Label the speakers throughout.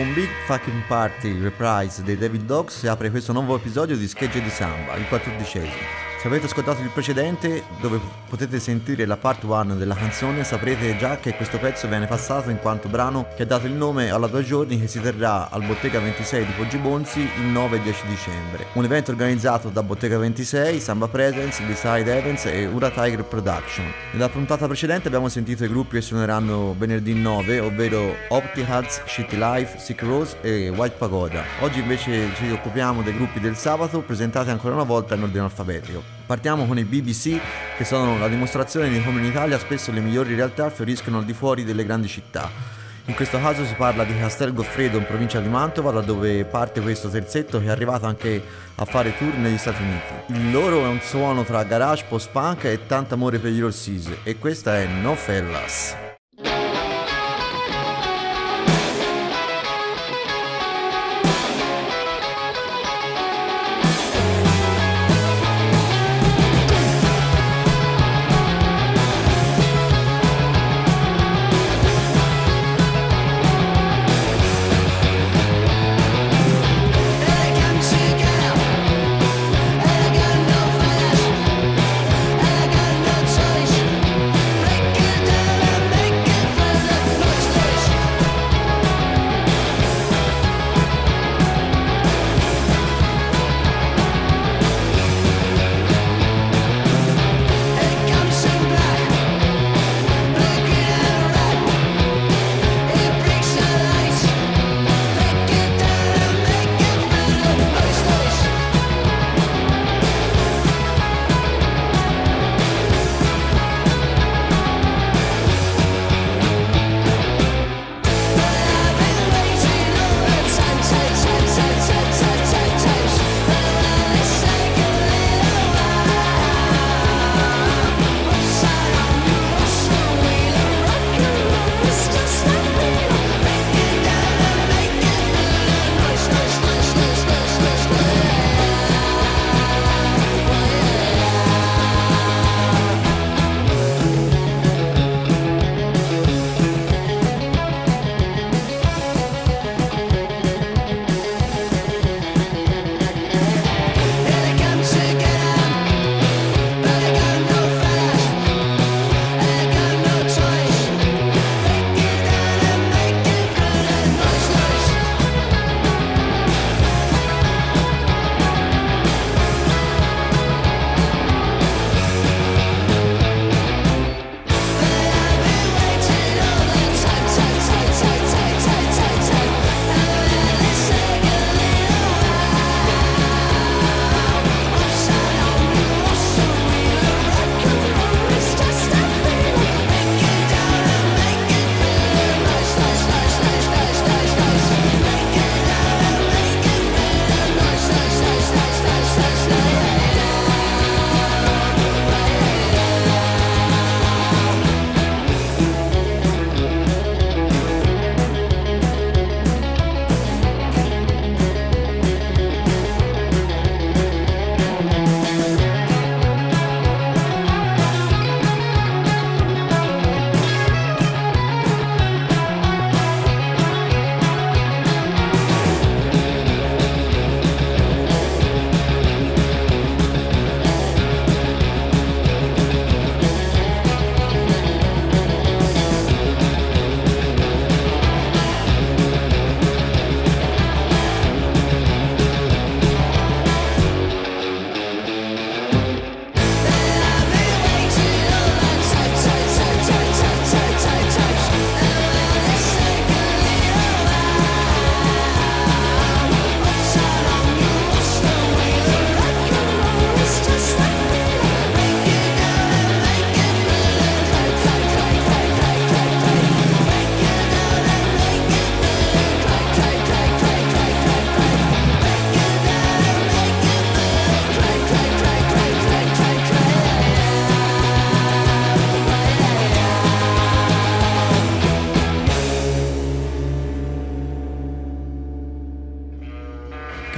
Speaker 1: Con Big Fucking Party Reprise dei Devil Dogs si apre questo nuovo episodio di Schegge di Samba, il quattordicesimo. Se avete ascoltato il precedente, dove potete sentire la part 1 della canzone, saprete già che questo pezzo viene passato in quanto brano che ha dato il nome alla due giorni che si terrà al Bottega 26 di Poggi Bonzi il 9 e 10 dicembre. Un evento organizzato da Bottega 26, Samba Presence, Beside Events e Ura Tiger Production. Nella puntata precedente abbiamo sentito i gruppi che suoneranno venerdì 9, ovvero Optihads, Shitty Life, Sick Rose e White Pagoda. Oggi invece ci occupiamo dei gruppi del sabato presentati ancora una volta in ordine alfabetico. Partiamo con i BBC che sono la dimostrazione di come in Italia spesso le migliori realtà fioriscono al di fuori delle grandi città. In questo caso si parla di Castel Goffredo in provincia di Mantova, da dove parte questo terzetto che è arrivato anche a fare tour negli Stati Uniti. Il loro è un suono tra garage, post-punk e tanto amore per gli Orsis e questa è No Fellas.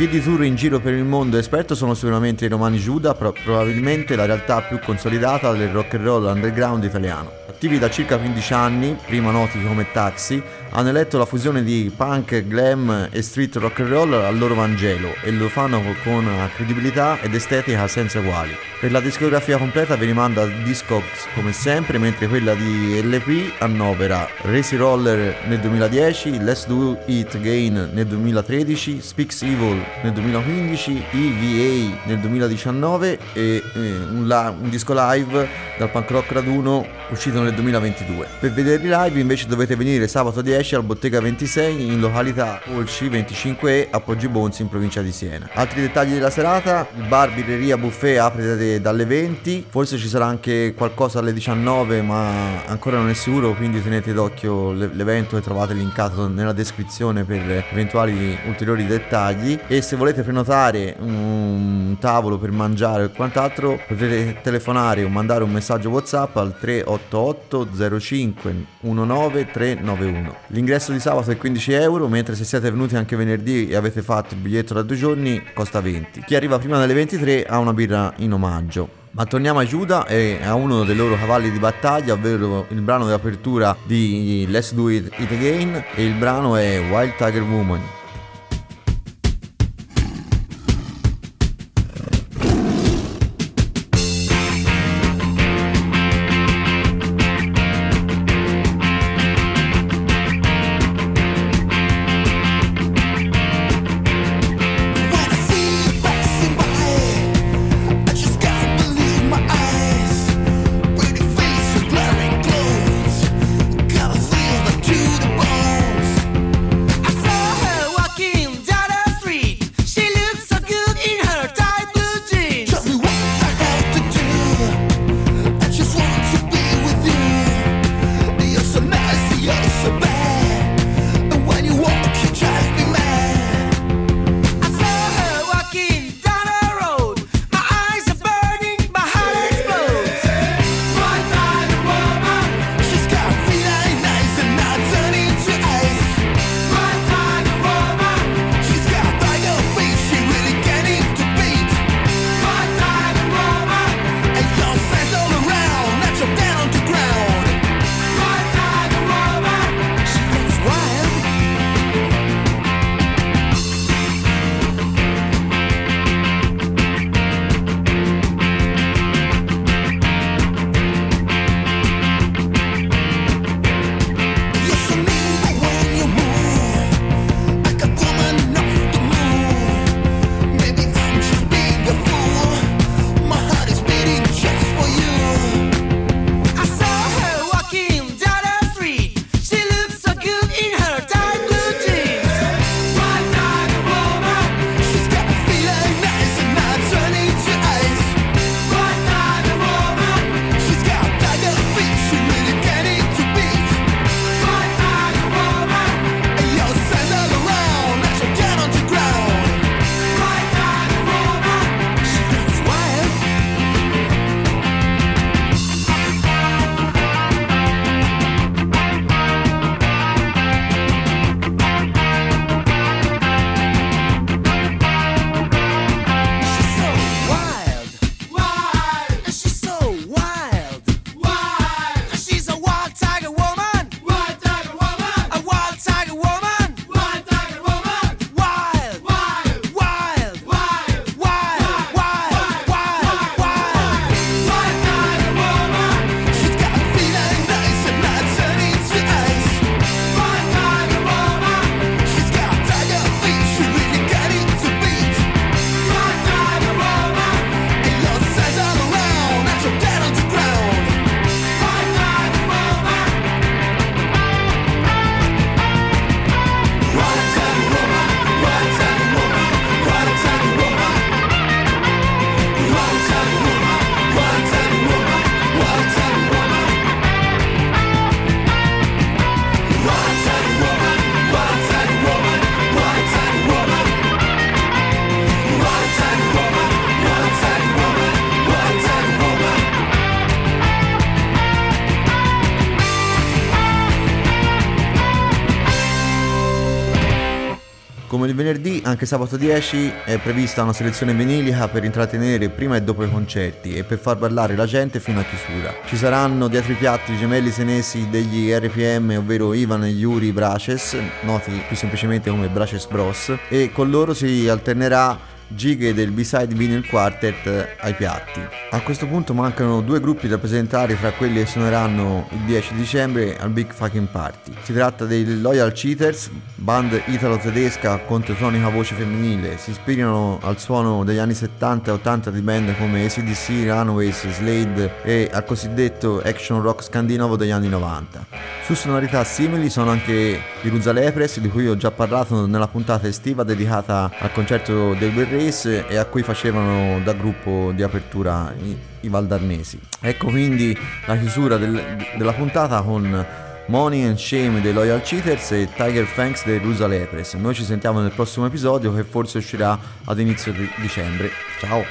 Speaker 1: Chi di tour in giro per il mondo esperto sono sicuramente i Romani Giuda, pro- probabilmente la realtà più consolidata del rock and roll underground italiano. Attivi da circa 15 anni, prima noti come Taxi, hanno eletto la fusione di punk, glam e street rock and roll al loro Vangelo e lo fanno con credibilità ed estetica senza uguali. Per la discografia completa vi rimanda Discogs come sempre, mentre quella di LP annovera Racy Roller nel 2010, Let's Do It Again nel 2013, Speaks Evil nel 2015, EVA nel 2019 e eh, un, la- un disco live dal punk rock raduno uscito nel 2022. Per vedere i live invece dovete venire sabato 10 al Bottega 26 in località Polci 25E a Poggi Bonzi in provincia di Siena. Altri dettagli della serata, il bar birreria buffet apre dalle 20, forse ci sarà anche qualcosa alle 19 ma ancora non è sicuro quindi tenete d'occhio l'e- l'evento e trovate linkato nella descrizione per eventuali ulteriori dettagli. E se volete prenotare un tavolo per mangiare o quant'altro potete telefonare o mandare un messaggio whatsapp al 388 05 19 391 l'ingresso di sabato è 15 euro mentre se siete venuti anche venerdì e avete fatto il biglietto da due giorni costa 20 chi arriva prima delle 23 ha una birra in omaggio ma torniamo a Giuda e a uno dei loro cavalli di battaglia, ovvero il brano di apertura di Let's Do It, It Again e il brano è Wild Tiger Woman. Venerdì, anche sabato 10 è prevista una selezione vinilica per intrattenere prima e dopo i concerti e per far ballare la gente fino a chiusura. Ci saranno dietro i piatti i gemelli senesi degli RPM, ovvero Ivan e Yuri Braces, noti più semplicemente come Braces Bros, e con loro si alternerà gighe del B-side Vinyl Quartet ai piatti. A questo punto mancano due gruppi da presentare fra quelli che suoneranno il 10 dicembre al Big Fucking Party. Si tratta dei Loyal Cheaters, band italo-tedesca con tetonica voce femminile. Si ispirano al suono degli anni 70 e 80 di band come ACDC, Runaways, Slade e al cosiddetto action rock scandinavo degli anni 90. Su sonorità simili sono anche i Ruzalepres, di cui ho già parlato nella puntata estiva dedicata al concerto del Guerriero Race e a cui facevano da gruppo di apertura i, i Valdarnesi. Ecco quindi la chiusura del, della puntata con Money and Shame dei Loyal Cheaters e Tiger Fanks dei Rusa Lepres. Noi ci sentiamo nel prossimo episodio che forse uscirà ad inizio di dicembre. Ciao!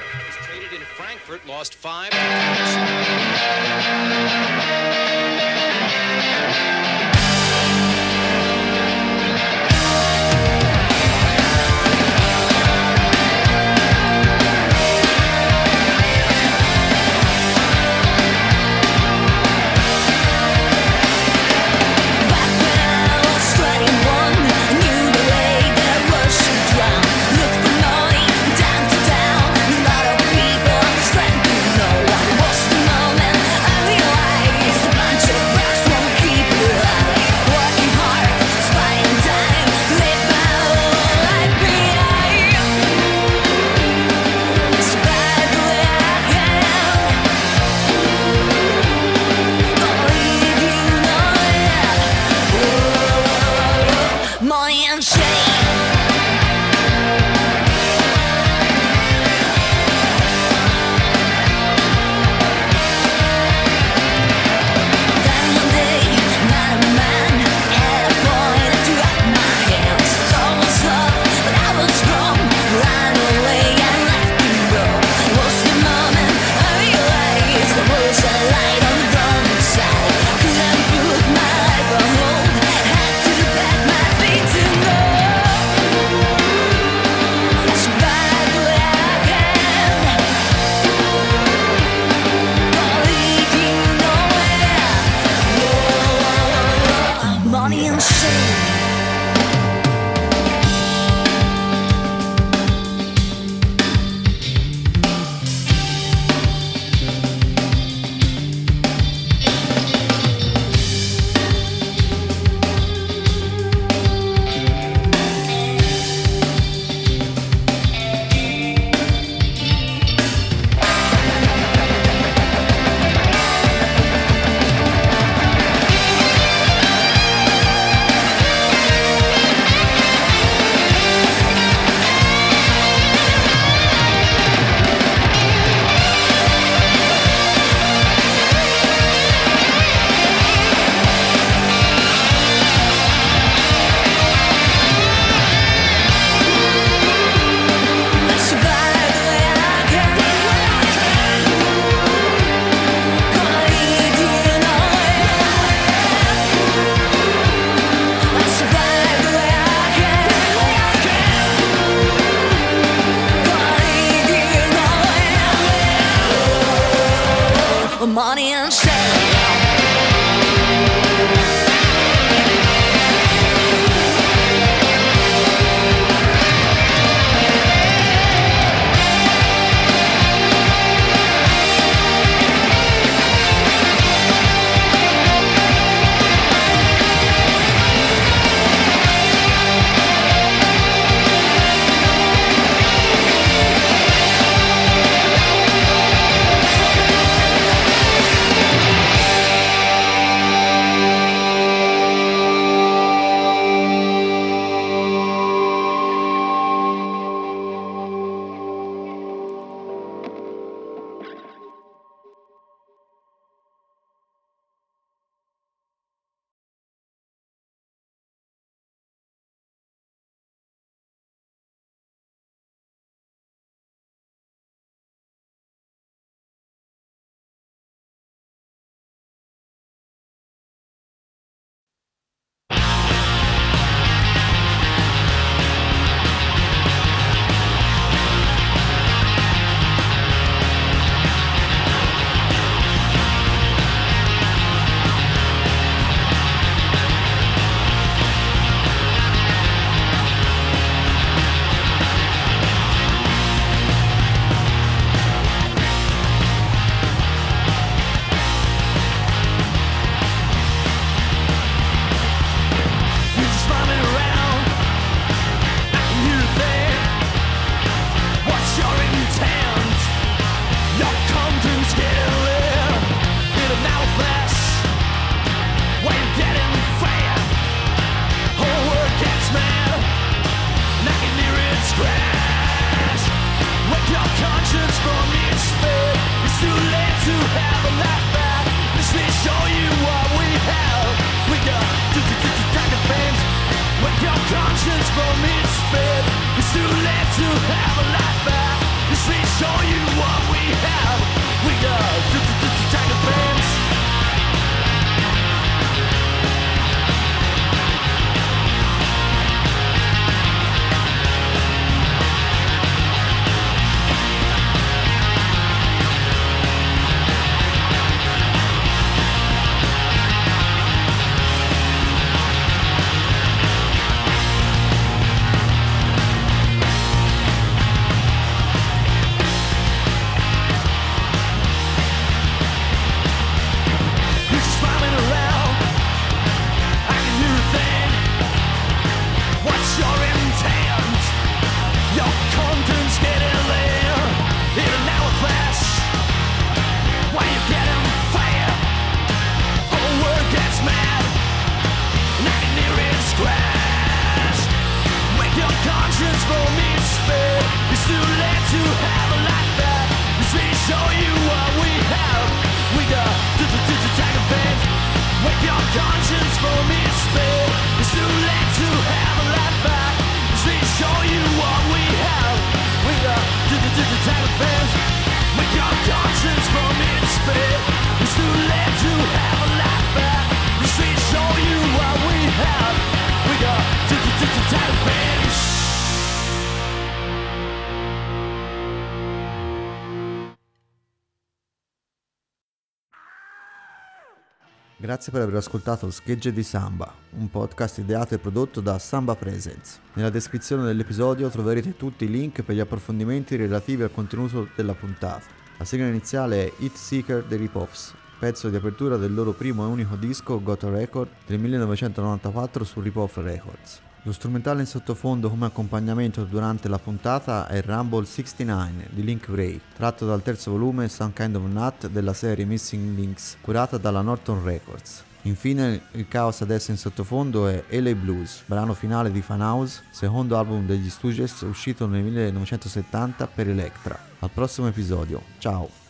Speaker 1: Grazie per aver ascoltato Schegge di Samba, un podcast ideato e prodotto da Samba Presents. Nella descrizione dell'episodio troverete tutti i link per gli approfondimenti relativi al contenuto della puntata. La sigla iniziale è Hit Seeker dei Ripoffs, pezzo di apertura del loro primo e unico disco Got a Record del 1994 su Ripoff Records. Lo strumentale in sottofondo come accompagnamento durante la puntata è Rumble 69 di Link Ray, tratto dal terzo volume Some Kind of Nut della serie Missing Links, curata dalla Norton Records. Infine il caos adesso in sottofondo è LA Blues, brano finale di Fan House, secondo album degli Stooges uscito nel 1970 per Electra. Al prossimo episodio, ciao!